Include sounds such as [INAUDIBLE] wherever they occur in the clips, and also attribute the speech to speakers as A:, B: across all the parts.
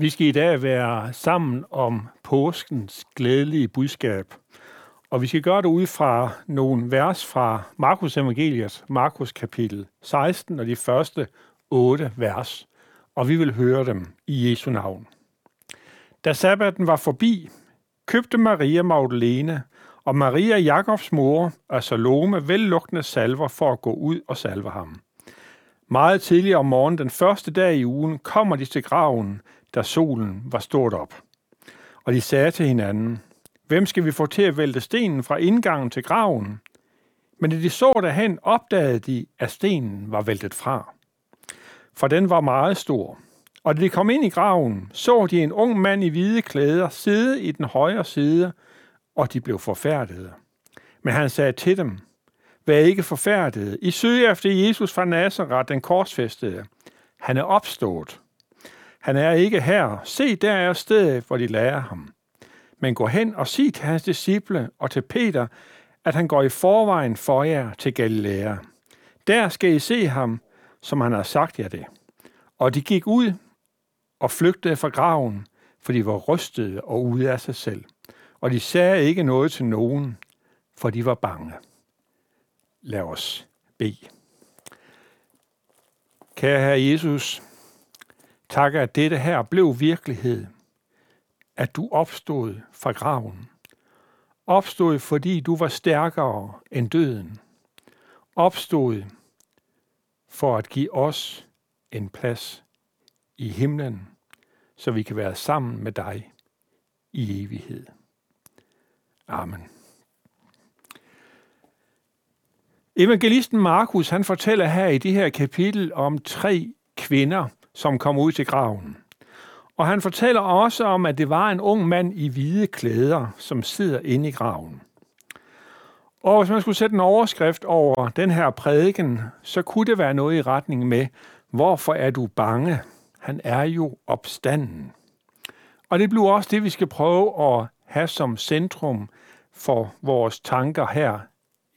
A: Vi skal i dag være sammen om påskens glædelige budskab. Og vi skal gøre det ud fra nogle vers fra Markus Evangeliet, Markus kapitel 16 og de første otte vers. Og vi vil høre dem i Jesu navn. Da sabbaten var forbi, købte Maria Magdalene og Maria Jakobs mor og Salome vellugtende salver for at gå ud og salve ham. Meget tidligere om morgenen den første dag i ugen kommer de til graven, da solen var stort op. Og de sagde til hinanden, hvem skal vi få til at vælte stenen fra indgangen til graven? Men da de så derhen, opdagede de, at stenen var væltet fra. For den var meget stor. Og da de kom ind i graven, så de en ung mand i hvide klæder sidde i den højre side, og de blev forfærdede. Men han sagde til dem, Vær ikke forfærdede. I søger efter Jesus fra Nazareth, den korsfæstede. Han er opstået. Han er ikke her. Se, der er stedet, hvor de lærer ham. Men gå hen og sig til hans disciple og til Peter, at han går i forvejen for jer til Galilea. Der skal I se ham, som han har sagt jer det. Og de gik ud og flygtede fra graven, for de var rystede og ude af sig selv. Og de sagde ikke noget til nogen, for de var bange. Lad os bede. Kære Herre Jesus, tak at dette her blev virkelighed, at du opstod fra graven. Opstod, fordi du var stærkere end døden. Opstod for at give os en plads i himlen, så vi kan være sammen med dig i evighed. Amen. Evangelisten Markus, han fortæller her i det her kapitel om tre kvinder, som kom ud til graven. Og han fortæller også om, at det var en ung mand i hvide klæder, som sidder inde i graven. Og hvis man skulle sætte en overskrift over den her prædiken, så kunne det være noget i retning med, hvorfor er du bange? Han er jo opstanden. Og det bliver også det, vi skal prøve at have som centrum for vores tanker her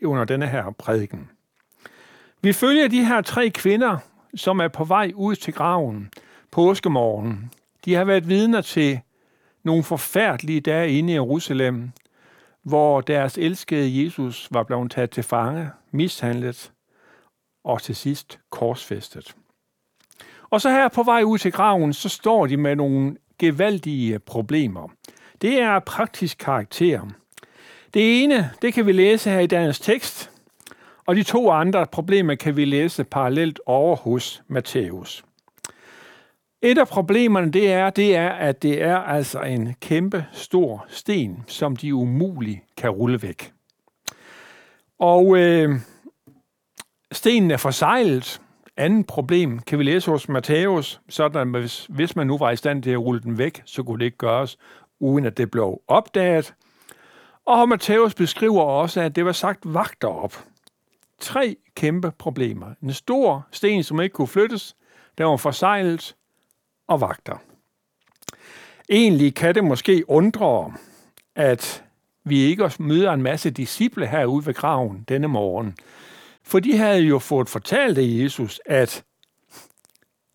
A: under denne her prædiken. Vi følger de her tre kvinder, som er på vej ud til graven påskemorgen. De har været vidner til nogle forfærdelige dage inde i Jerusalem, hvor deres elskede Jesus var blevet taget til fange, mishandlet og til sidst korsfæstet. Og så her på vej ud til graven, så står de med nogle gevaldige problemer. Det er praktisk karakter. Det ene, det kan vi læse her i dagens tekst, og de to andre problemer kan vi læse parallelt over hos Matthæus. Et af problemerne det er, det er, at det er altså en kæmpe stor sten, som de umuligt kan rulle væk. Og øh, stenen er forsejlet. Andet problem kan vi læse hos Matthæus, sådan at hvis, hvis man nu var i stand til at rulle den væk, så kunne det ikke gøres, uden at det blev opdaget. Og Matthæus beskriver også, at det var sagt vagter op. Tre kæmpe problemer. En stor sten, som ikke kunne flyttes, der var forsejlet, og vagter. Egentlig kan det måske undre, at vi ikke møder en masse disciple herude ved graven denne morgen. For de havde jo fået fortalt af Jesus, at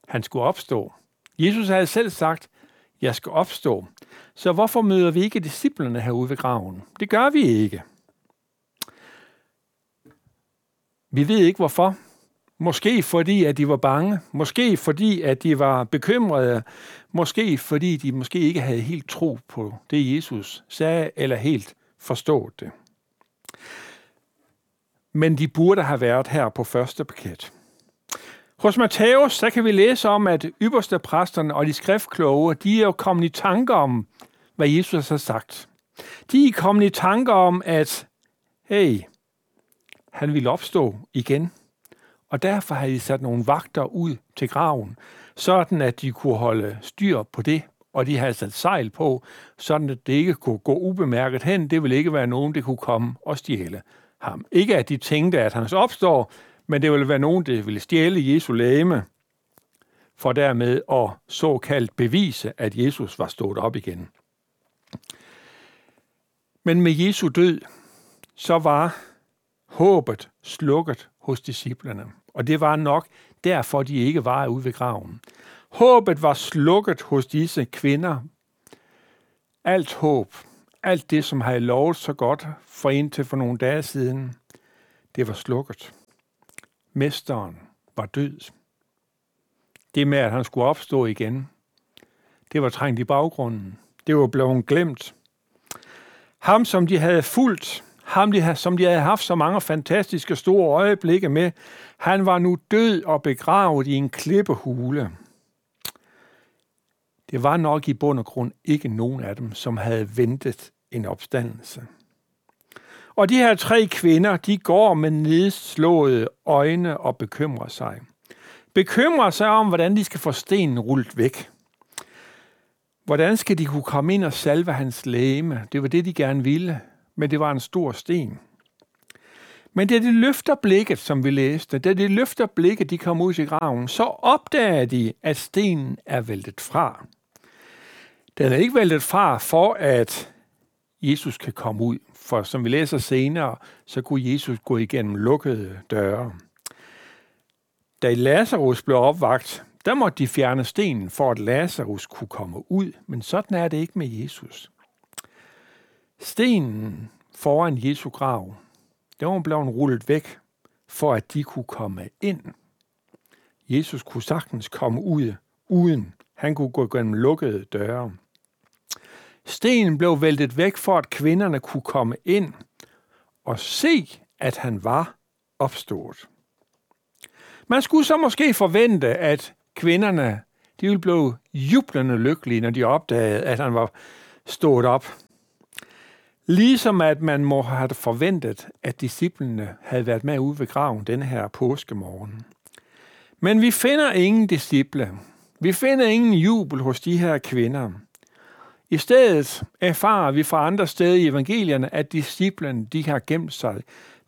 A: han skulle opstå. Jesus havde selv sagt, jeg skal opstå. Så hvorfor møder vi ikke disciplerne herude ved graven? Det gør vi ikke. Vi ved ikke hvorfor. Måske fordi, at de var bange. Måske fordi, at de var bekymrede. Måske fordi, de måske ikke havde helt tro på det, Jesus sagde, eller helt forstået det. Men de burde have været her på første paket. Hos Matthæus, så kan vi læse om, at ypperste præsterne og de skriftkloge, de er jo kommet i tanker om, hvad Jesus har sagt. De er kommet i tanker om, at hey, han ville opstå igen. Og derfor har de sat nogle vagter ud til graven, sådan at de kunne holde styr på det, og de havde sat sejl på, sådan at det ikke kunne gå ubemærket hen. Det ville ikke være nogen, der kunne komme og stjæle ham. Ikke at de tænkte, at han opstår, men det ville være nogen, der ville stjæle Jesu læme, for dermed at såkaldt bevise, at Jesus var stået op igen. Men med Jesu død, så var håbet slukket hos disciplerne. Og det var nok derfor, de ikke var ude ved graven. Håbet var slukket hos disse kvinder. Alt håb, alt det, som havde lovet så godt for indtil for nogle dage siden, det var slukket. Mesteren var død. Det med, at han skulle opstå igen, det var trængt i baggrunden. Det var blevet glemt. Ham, som de havde fulgt, ham, de, som de havde haft så mange fantastiske store øjeblikke med, han var nu død og begravet i en klippehule. Det var nok i bund og grund ikke nogen af dem, som havde ventet en opstandelse. Og de her tre kvinder, de går med nedslåede øjne og bekymrer sig. Bekymrer sig om, hvordan de skal få stenen rullet væk. Hvordan skal de kunne komme ind og salve hans læme? Det var det, de gerne ville, men det var en stor sten. Men da de løfter blikket, som vi læste, da de løfter blikket, de kommer ud til graven, så opdager de, at stenen er væltet fra. Den er ikke væltet fra, for at Jesus kan komme ud. For som vi læser senere, så kunne Jesus gå igennem lukkede døre. Da Lazarus blev opvagt, der måtte de fjerne stenen, for at Lazarus kunne komme ud, men sådan er det ikke med Jesus. Stenen foran Jesu grav, den var blevet rullet væk, for at de kunne komme ind. Jesus kunne sagtens komme ud uden. Han kunne gå gennem lukkede døre. Stenen blev væltet væk for, at kvinderne kunne komme ind og se, at han var opstået. Man skulle så måske forvente, at kvinderne de ville blive jublende lykkelige, når de opdagede, at han var stået op. Ligesom at man må have forventet, at disciplene havde været med ude ved graven den her påskemorgen. Men vi finder ingen disciple. Vi finder ingen jubel hos de her kvinder. I stedet erfarer vi fra andre steder i evangelierne, at disciplene de har gemt sig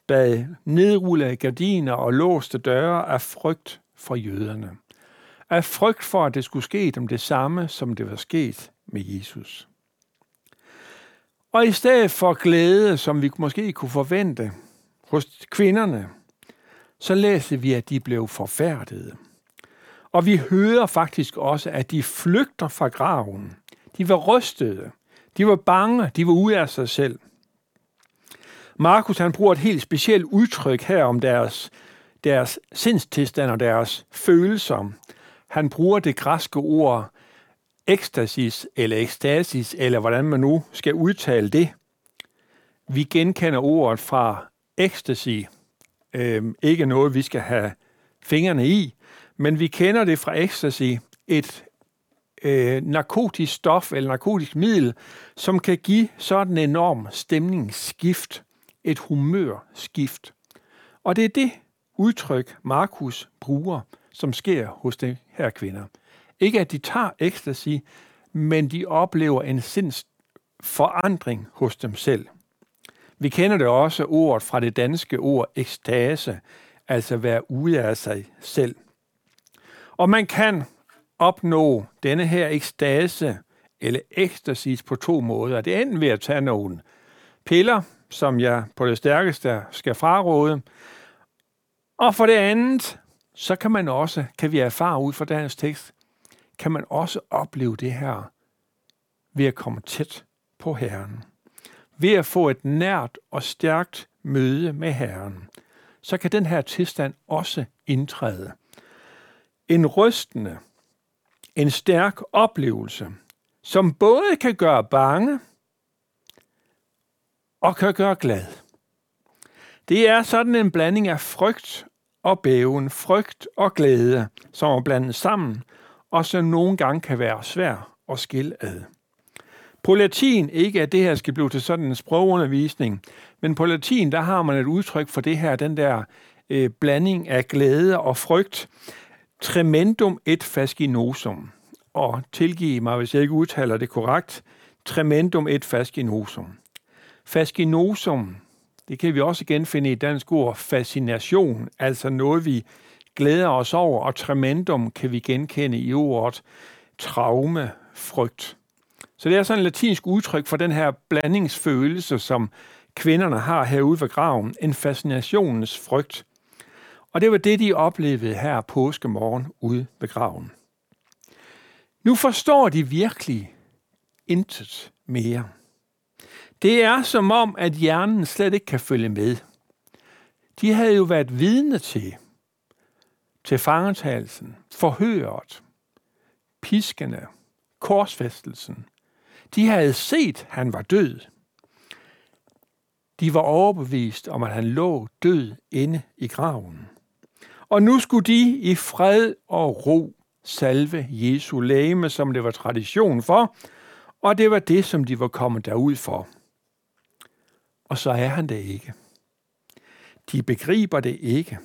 A: bag nedrullede gardiner og låste døre af frygt for jøderne. Af frygt for, at det skulle ske dem det samme, som det var sket med Jesus. Og i stedet for glæde, som vi måske kunne forvente hos kvinderne, så læste vi, at de blev forfærdede. Og vi hører faktisk også, at de flygter fra graven. De var rystede. De var bange. De var ude af sig selv. Markus han bruger et helt specielt udtryk her om deres, deres sindstilstand og deres følelser. Han bruger det græske ord ekstasis eller ekstasis, eller hvordan man nu skal udtale det. Vi genkender ordet fra ecstasy. Øhm, ikke noget, vi skal have fingrene i, men vi kender det fra ecstasy, et øh, narkotisk stof eller narkotisk middel, som kan give sådan en enorm stemningsskift, et humørskift. Og det er det udtryk, Markus bruger, som sker hos de her kvinder. Ikke at de tager ecstasy, men de oplever en sinds forandring hos dem selv. Vi kender det også ordet fra det danske ord ekstase, altså være ude af sig selv. Og man kan opnå denne her ekstase eller ekstasis på to måder. Det er enten ved at tage nogle piller, som jeg på det stærkeste skal fraråde, og for det andet, så kan man også, kan vi erfare ud fra dagens tekst, kan man også opleve det her ved at komme tæt på Herren. Ved at få et nært og stærkt møde med Herren, så kan den her tilstand også indtræde. En rystende, en stærk oplevelse, som både kan gøre bange og kan gøre glad. Det er sådan en blanding af frygt og bæven, frygt og glæde, som er blandet sammen, og som nogle gange kan være svær at skille ad. På latin, ikke at det her skal blive til sådan en sprogundervisning, men på latin, der har man et udtryk for det her, den der øh, blanding af glæde og frygt. Tremendum et fascinosum. Og tilgiv mig, hvis jeg ikke udtaler det korrekt. Tremendum et fascinosum. Fascinosum, det kan vi også genfinde i dansk ord fascination, altså noget, vi glæder os over, og tremendum kan vi genkende i ordet traume, frygt. Så det er sådan et latinsk udtryk for den her blandingsfølelse, som kvinderne har herude ved graven, en fascinationens frygt. Og det var det, de oplevede her påskemorgen ude ved graven. Nu forstår de virkelig intet mere. Det er som om, at hjernen slet ikke kan følge med. De havde jo været vidne til, til fangetagelsen, forhøret, piskene, korsfæstelsen. De havde set, at han var død. De var overbevist om, at han lå død inde i graven. Og nu skulle de i fred og ro salve Jesu læme, som det var tradition for, og det var det, som de var kommet derud for. Og så er han det ikke. De begriber det ikke.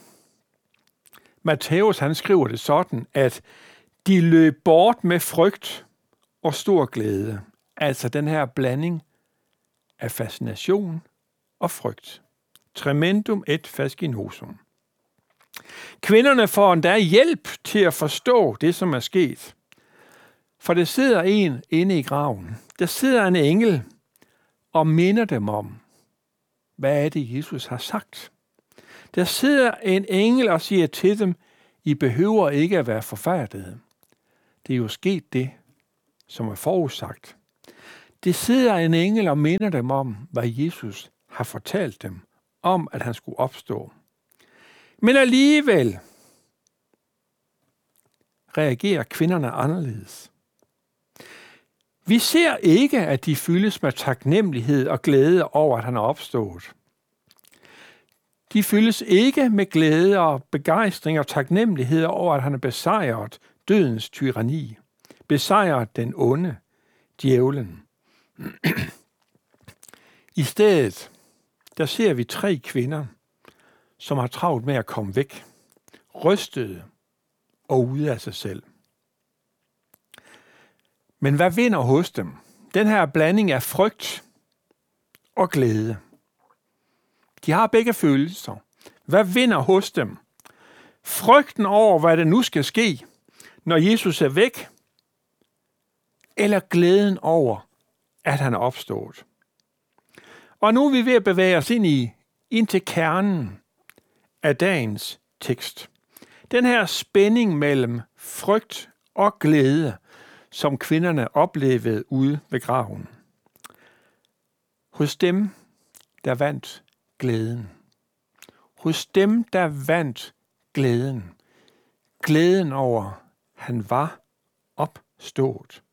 A: Matthæus han skriver det sådan, at de løb bort med frygt og stor glæde. Altså den her blanding af fascination og frygt. Tremendum et fascinosum. Kvinderne får endda hjælp til at forstå det, som er sket. For der sidder en inde i graven. Der sidder en engel og minder dem om, hvad er det, Jesus har sagt. Der sidder en engel og siger til dem, I behøver ikke at være forfærdede. Det er jo sket det, som er forudsagt. Det sidder en engel og minder dem om, hvad Jesus har fortalt dem om, at han skulle opstå. Men alligevel reagerer kvinderne anderledes. Vi ser ikke, at de fyldes med taknemmelighed og glæde over, at han er opstået. De fyldes ikke med glæde og begejstring og taknemmelighed over, at han er besejret dødens tyranni, besejret den onde, djævlen. [CLEARS THROAT] I stedet, der ser vi tre kvinder, som har travlt med at komme væk, rystede og ude af sig selv. Men hvad vinder hos dem? Den her blanding af frygt og glæde. De har begge følelser. Hvad vinder hos dem? Frygten over, hvad der nu skal ske, når Jesus er væk, eller glæden over, at han er opstået. Og nu er vi ved at bevæge os ind i ind til kernen af dagens tekst. Den her spænding mellem frygt og glæde, som kvinderne oplevede ude ved graven. Hos dem, der vandt glæden. Hos dem, der vandt glæden. Glæden over, han var opstået.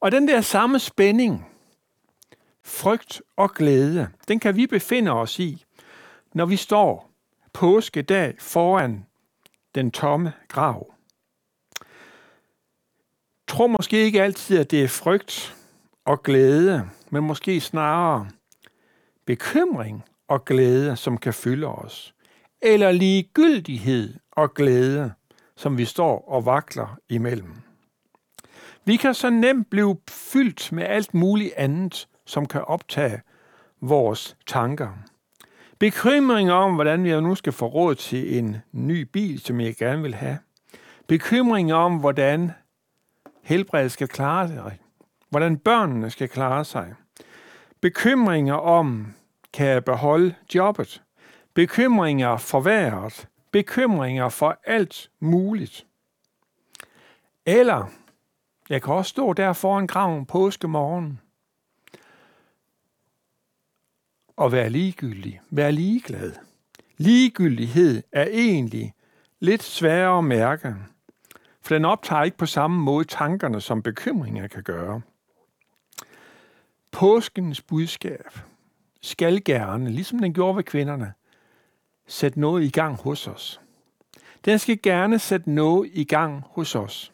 A: Og den der samme spænding, frygt og glæde, den kan vi befinde os i, når vi står påskedag foran den tomme grav. Tror måske ikke altid, at det er frygt og glæde, men måske snarere bekymring og glæde, som kan fylde os. Eller ligegyldighed og glæde, som vi står og vakler imellem. Vi kan så nemt blive fyldt med alt muligt andet, som kan optage vores tanker. Bekymring om, hvordan jeg nu skal få råd til en ny bil, som jeg gerne vil have. Bekymring om, hvordan helbredet skal klare sig. Hvordan børnene skal klare sig. Bekymringer om, kan jeg beholde jobbet? Bekymringer for vejret. Bekymringer for alt muligt. Eller, jeg kan også stå der foran graven påske morgen og være ligegyldig, være ligeglad. Ligegyldighed er egentlig lidt sværere at mærke, for den optager ikke på samme måde tankerne, som bekymringer kan gøre. Påskens budskab skal gerne, ligesom den gjorde ved kvinderne, sætte noget i gang hos os. Den skal gerne sætte noget i gang hos os.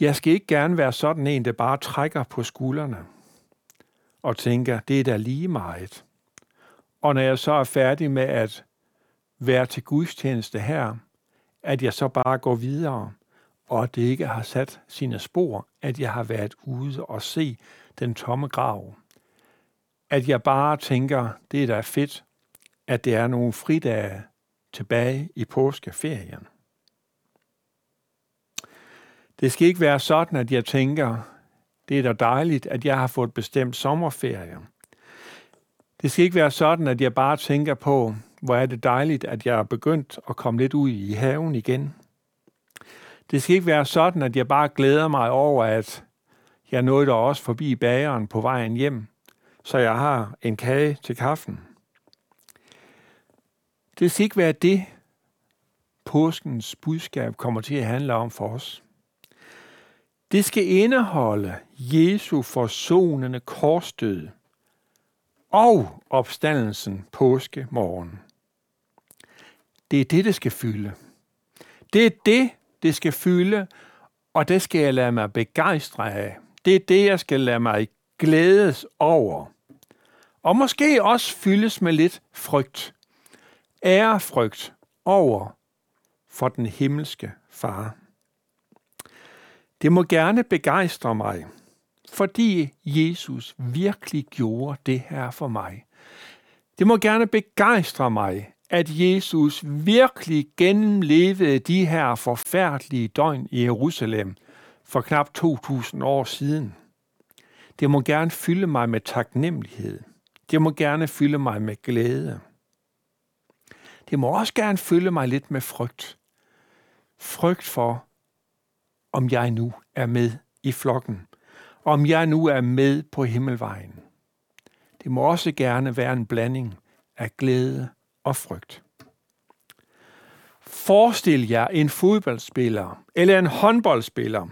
A: Jeg skal ikke gerne være sådan en, der bare trækker på skuldrene og tænker, det er da lige meget. Og når jeg så er færdig med at være til gudstjeneste her, at jeg så bare går videre, og at det ikke har sat sine spor, at jeg har været ude og se den tomme grav. At jeg bare tænker, det er da fedt, at det er nogle fridage tilbage i påskeferien. Det skal ikke være sådan, at jeg tænker, det er da dejligt, at jeg har fået bestemt sommerferie. Det skal ikke være sådan, at jeg bare tænker på, hvor er det dejligt, at jeg er begyndt at komme lidt ud i haven igen. Det skal ikke være sådan, at jeg bare glæder mig over, at jeg nåede der også forbi bageren på vejen hjem, så jeg har en kage til kaffen. Det skal ikke være det, påskens budskab kommer til at handle om for os. Det skal indeholde Jesu forsonende korsdød og opstandelsen påske morgen. Det er det, det skal fylde. Det er det, det skal fylde, og det skal jeg lade mig begejstre af. Det er det, jeg skal lade mig glædes over. Og måske også fyldes med lidt frygt. Ærefrygt over for den himmelske far. Det må gerne begejstre mig, fordi Jesus virkelig gjorde det her for mig. Det må gerne begejstre mig, at Jesus virkelig gennemlevede de her forfærdelige døgn i Jerusalem for knap 2000 år siden. Det må gerne fylde mig med taknemmelighed. Det må gerne fylde mig med glæde. Det må også gerne fylde mig lidt med frygt. Frygt for, om jeg nu er med i flokken. Om jeg nu er med på himmelvejen. Det må også gerne være en blanding af glæde og frygt. Forestil jer en fodboldspiller eller en håndboldspiller,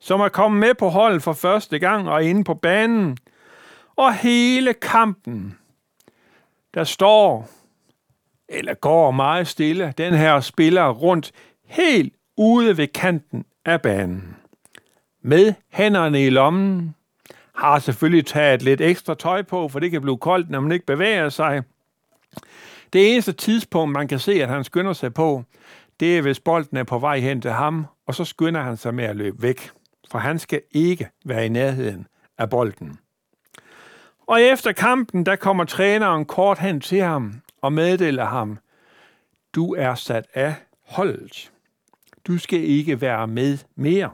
A: som er kommet med på holdet for første gang og er inde på banen, og hele kampen, der står eller går meget stille, den her spiller rundt helt ude ved kanten af banen. Med hænderne i lommen, har selvfølgelig taget lidt ekstra tøj på, for det kan blive koldt, når man ikke bevæger sig. Det eneste tidspunkt, man kan se, at han skynder sig på, det er, hvis bolden er på vej hen til ham, og så skynder han sig med at løbe væk, for han skal ikke være i nærheden af bolden. Og efter kampen, der kommer træneren kort hen til ham og meddeler ham, du er sat af holdet. Du skal ikke være med mere.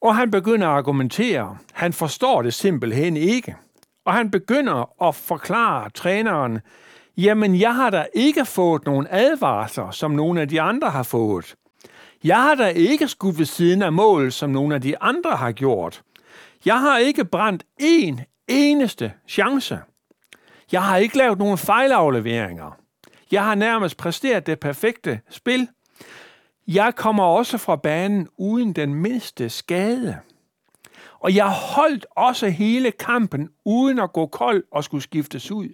A: Og han begynder at argumentere. Han forstår det simpelthen ikke. Og han begynder at forklare træneren, jamen jeg har da ikke fået nogen advarsler, som nogle af de andre har fået. Jeg har da ikke skudt ved siden af mål, som nogle af de andre har gjort. Jeg har ikke brændt en eneste chance. Jeg har ikke lavet nogen fejlafleveringer. Jeg har nærmest præsteret det perfekte spil. Jeg kommer også fra banen uden den mindste skade. Og jeg holdt også hele kampen uden at gå kold og skulle skiftes ud.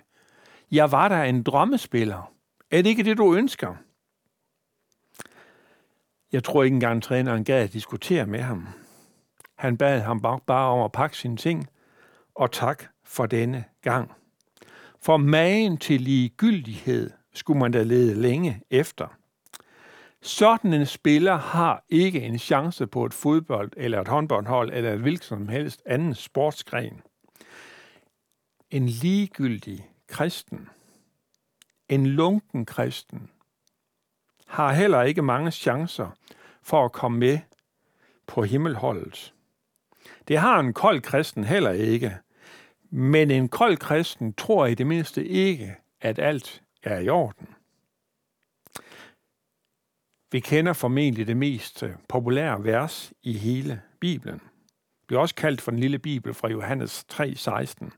A: Jeg var der en drømmespiller. Er det ikke det, du ønsker? Jeg tror ikke engang, træneren gad at diskutere med ham. Han bad ham bare om at pakke sine ting, og tak for denne gang. For magen til ligegyldighed skulle man da lede længe efter. Sådan en spiller har ikke en chance på et fodbold eller et håndboldhold eller et hvilket som helst anden sportsgren. En ligegyldig kristen, en lunken kristen, har heller ikke mange chancer for at komme med på himmelholdet. Det har en kold kristen heller ikke, men en kold kristen tror i det mindste ikke, at alt er i orden. Vi kender formentlig det mest populære vers i hele Bibelen. Det bliver også kaldt for den lille Bibel fra Johannes 3:16.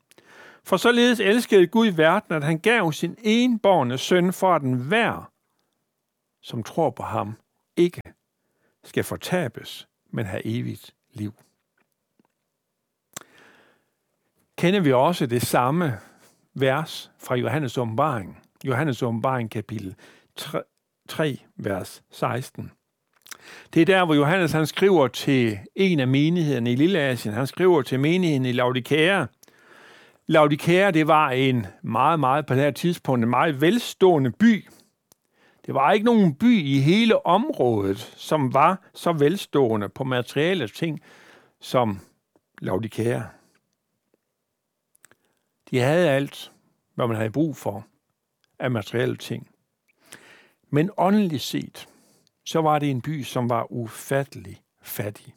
A: For således elskede Gud verden, at han gav sin enborne søn for at den hver, som tror på ham, ikke skal fortabes, men have evigt liv. Kender vi også det samme vers fra Johannes åbenbaring. Johannes åbenbaring kapitel 3, vers 16. Det er der, hvor Johannes han skriver til en af menighederne i Lilleasien. Han skriver til menigheden i Laodikea. Laodikea, det var en meget, meget på det her tidspunkt, en meget velstående by. Det var ikke nogen by i hele området, som var så velstående på materielle ting som Laodikea. De havde alt, hvad man havde brug for af materielle ting. Men åndeligt set, så var det en by, som var ufattelig fattig.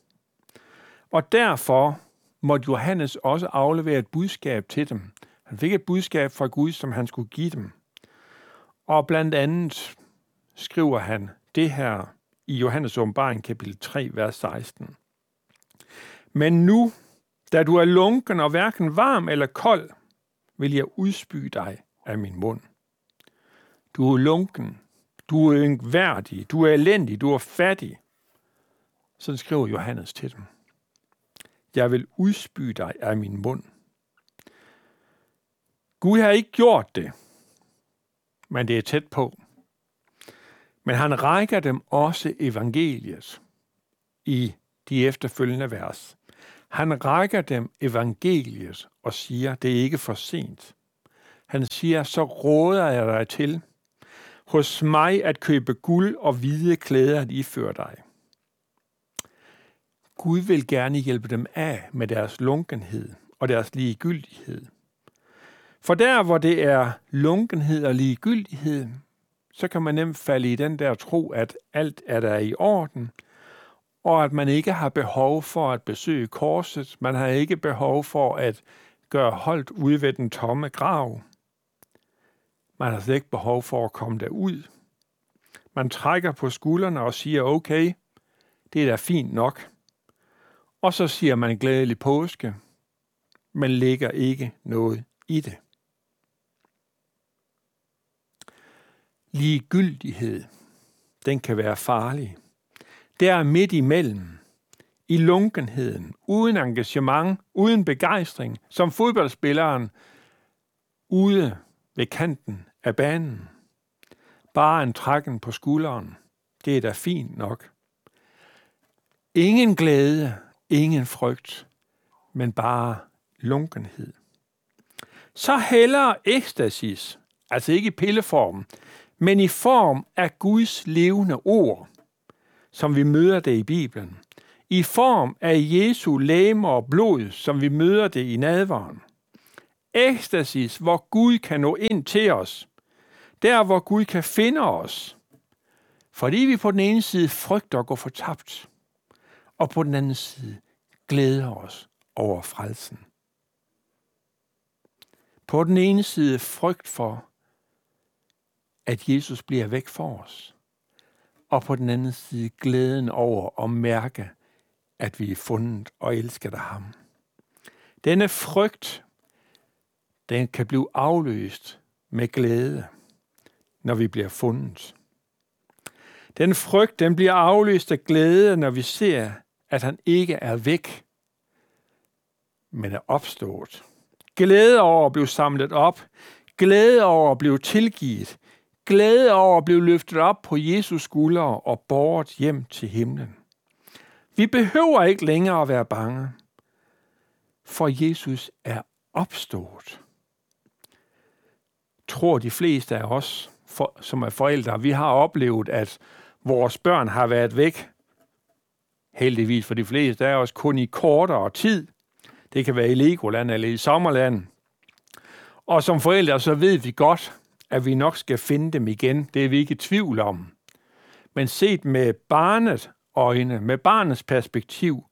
A: Og derfor måtte Johannes også aflevere et budskab til dem. Han fik et budskab fra Gud, som han skulle give dem. Og blandt andet skriver han det her i Johannes åbenbaring kapitel 3, vers 16. Men nu, da du er lunken og hverken varm eller kold, vil jeg udspy dig af min mund. Du er lunken, du er yngværdig, du er elendig, du er fattig. Sådan skriver Johannes til dem. Jeg vil udspy dig af min mund. Gud har ikke gjort det, men det er tæt på. Men han rækker dem også evangeliet i de efterfølgende vers. Han rækker dem evangeliet og siger, det er ikke for sent. Han siger, så råder jeg dig til hos mig at købe guld og hvide klæder at iføre dig. Gud vil gerne hjælpe dem af med deres lunkenhed og deres ligegyldighed. For der, hvor det er lunkenhed og ligegyldighed, så kan man nemt falde i den der tro, at alt er der i orden, og at man ikke har behov for at besøge korset, man har ikke behov for at gøre holdt ude ved den tomme grav. Man har slet ikke behov for at komme derud. Man trækker på skuldrene og siger, okay, det er da fint nok. Og så siger man glædelig påske, men lægger ikke noget i det. Ligegyldighed, den kan være farlig. Der midt imellem, i lunkenheden, uden engagement, uden begejstring, som fodboldspilleren ude ved kanten af banen. Bare en trækken på skulderen. Det er da fint nok. Ingen glæde, ingen frygt, men bare lunkenhed. Så heller ekstasis, altså ikke i pilleform, men i form af Guds levende ord, som vi møder det i Bibelen, i form af Jesu læme og blod, som vi møder det i nadvaren. Ekstasis, hvor Gud kan nå ind til os. Der, hvor Gud kan finde os. Fordi vi på den ene side frygter at gå fortabt, og på den anden side glæder os over frelsen. På den ene side frygt for, at Jesus bliver væk for os. Og på den anden side glæden over at mærke, at vi er fundet og elsket af ham. Denne frygt, den kan blive afløst med glæde, når vi bliver fundet. Den frygt, den bliver afløst af glæde, når vi ser, at han ikke er væk, men er opstået. Glæde over at blive samlet op, glæde over at blive tilgivet, glæde over at blive løftet op på Jesus skuldre og båret hjem til himlen. Vi behøver ikke længere at være bange, for Jesus er opstået. Tror de fleste af os, for, som er forældre, vi har oplevet, at vores børn har været væk, heldigvis for de fleste af os, kun i kortere tid. Det kan være i Legoland eller i sommerland. Og som forældre, så ved vi godt, at vi nok skal finde dem igen. Det er vi ikke i tvivl om. Men set med barnets øjne, med barnets perspektiv,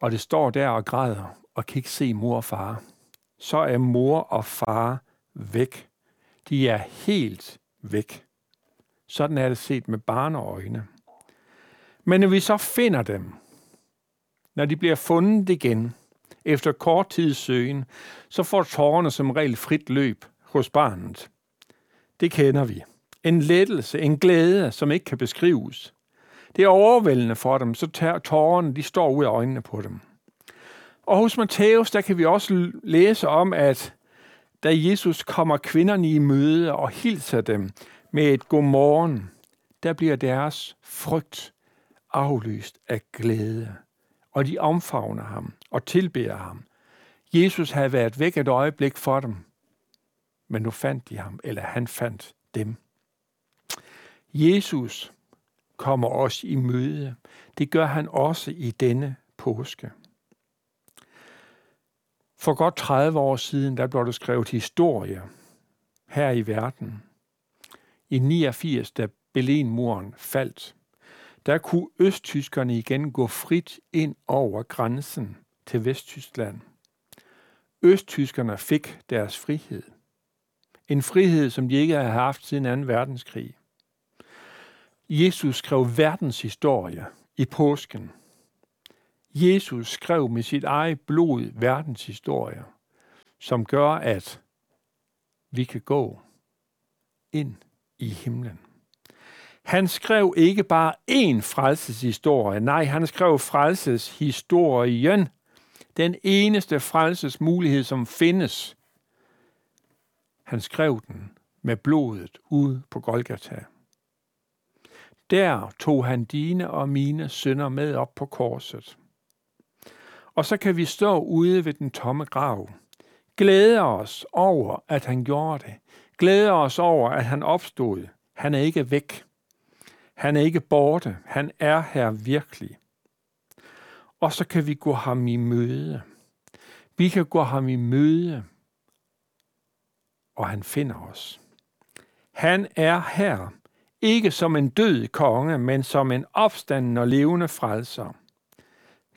A: og det står der og græder og kan ikke se mor og far, så er mor og far væk. De er helt væk. Sådan er det set med barneøjne. Men når vi så finder dem, når de bliver fundet igen, efter kort tids søgen, så får tårerne som regel frit løb hos barnet. Det kender vi. En lettelse, en glæde, som ikke kan beskrives. Det er overvældende for dem, så tårerne de står ud af øjnene på dem. Og hos Matthæus, der kan vi også læse om, at da Jesus kommer kvinderne i møde og hilser dem med et godmorgen, der bliver deres frygt aflyst af glæde. Og de omfavner ham og tilbeder ham. Jesus havde været væk et øjeblik for dem, men nu fandt de ham, eller han fandt dem. Jesus kommer os i møde. Det gør han også i denne påske. For godt 30 år siden, der blev der skrevet historie her i verden. I 89, da Berlinmuren faldt, der kunne østtyskerne igen gå frit ind over grænsen til Vesttyskland. Østtyskerne fik deres frihed. En frihed, som de ikke havde haft siden 2. verdenskrig. Jesus skrev verdenshistorie i påsken. Jesus skrev med sit eget blod verdenshistorie, som gør, at vi kan gå ind i himlen. Han skrev ikke bare én frelseshistorie, nej, han skrev frelseshistorien. Den eneste frelsesmulighed, som findes. Han skrev den med blodet ude på Golgata. Der tog han dine og mine sønder med op på korset. Og så kan vi stå ude ved den tomme grav. Glæde os over, at han gjorde det. Glæde os over, at han opstod. Han er ikke væk. Han er ikke borte. Han er her virkelig. Og så kan vi gå ham i møde. Vi kan gå ham i møde, og han finder os. Han er her, ikke som en død konge, men som en opstanden og levende frelser.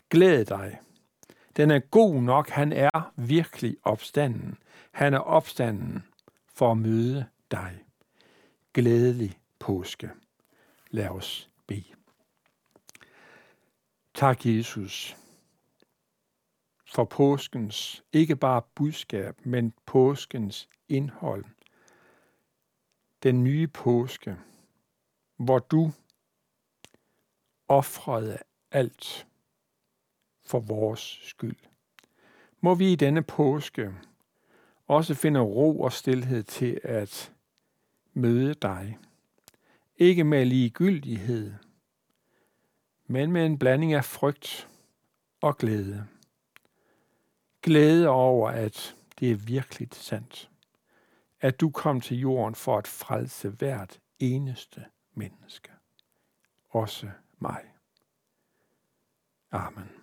A: Glæd dig. Den er god nok. Han er virkelig opstanden. Han er opstanden for at møde dig. Glædelig påske. Lad os bede. Tak, Jesus, for påskens ikke bare budskab, men påskens indhold. Den nye påske, hvor du offrede alt for vores skyld. Må vi i denne påske også finde ro og stilhed til at møde dig. Ikke med ligegyldighed, men med en blanding af frygt og glæde. Glæde over, at det er virkelig sandt. At du kom til jorden for at frelse hvert eneste menneske. Også mig. Amen.